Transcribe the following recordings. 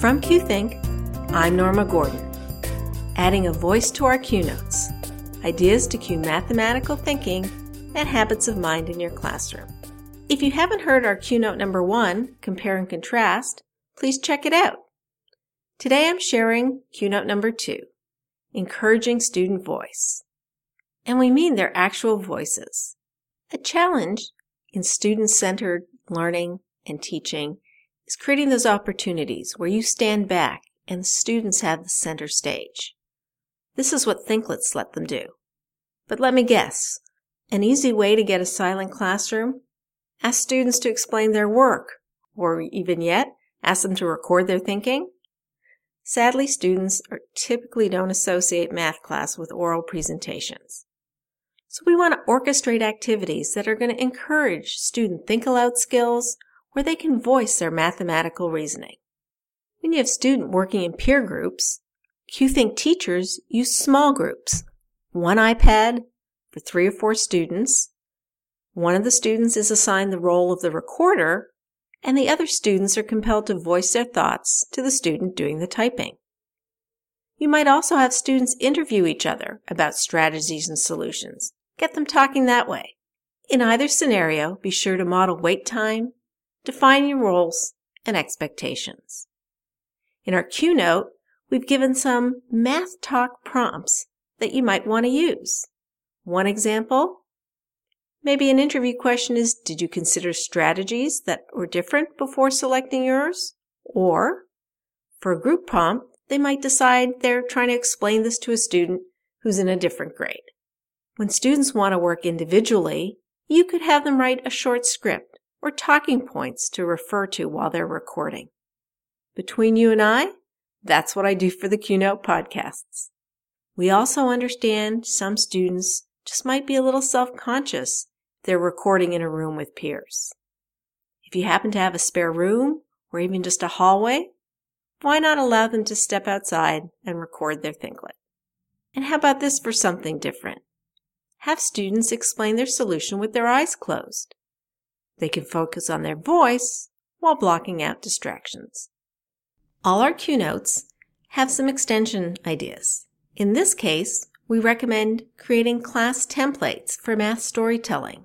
From QThink, I'm Norma Gordon, adding a voice to our Q Notes, ideas to cue mathematical thinking and habits of mind in your classroom. If you haven't heard our Q Note number one, Compare and Contrast, please check it out. Today I'm sharing Q Note number two, Encouraging Student Voice. And we mean their actual voices. A challenge in student-centered learning and teaching is creating those opportunities where you stand back and the students have the center stage. This is what Thinklets let them do. But let me guess, an easy way to get a silent classroom? Ask students to explain their work, or even yet, ask them to record their thinking? Sadly, students are, typically don't associate math class with oral presentations. So we want to orchestrate activities that are going to encourage student think aloud skills where they can voice their mathematical reasoning. When you have student working in peer groups, QThink teachers use small groups, one iPad for three or four students. One of the students is assigned the role of the recorder, and the other students are compelled to voice their thoughts to the student doing the typing. You might also have students interview each other about strategies and solutions. Get them talking that way. In either scenario, be sure to model wait time, define your roles and expectations. In our Q note, we've given some math talk prompts that you might want to use. One example, maybe an interview question is, did you consider strategies that were different before selecting yours? Or, for a group prompt, they might decide they're trying to explain this to a student who's in a different grade. When students want to work individually, you could have them write a short script or talking points to refer to while they're recording. Between you and I, that's what I do for the QNote podcasts. We also understand some students just might be a little self-conscious if they're recording in a room with peers. If you happen to have a spare room or even just a hallway, why not allow them to step outside and record their Thinklet? And how about this for something different? Have students explain their solution with their eyes closed. They can focus on their voice while blocking out distractions. All our Q notes have some extension ideas. In this case, we recommend creating class templates for math storytelling.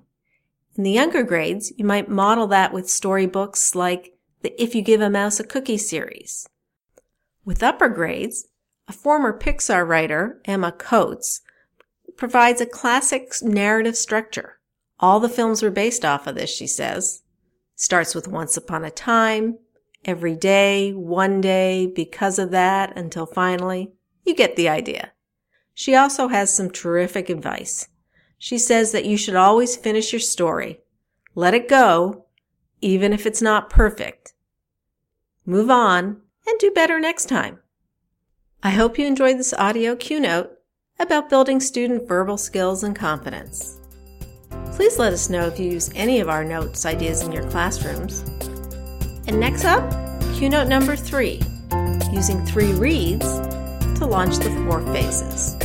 In the younger grades, you might model that with storybooks like the If You Give a Mouse a Cookie series. With upper grades, a former Pixar writer, Emma Coats, provides a classic narrative structure all the films were based off of this, she says. Starts with Once Upon a Time, Every Day, One Day, Because of That, until finally, you get the idea. She also has some terrific advice. She says that you should always finish your story. Let it go, even if it's not perfect. Move on and do better next time. I hope you enjoyed this audio Q note about building student verbal skills and confidence. Please let us know if you use any of our notes ideas in your classrooms. And next up, Q note number three, using three reads to launch the four phases.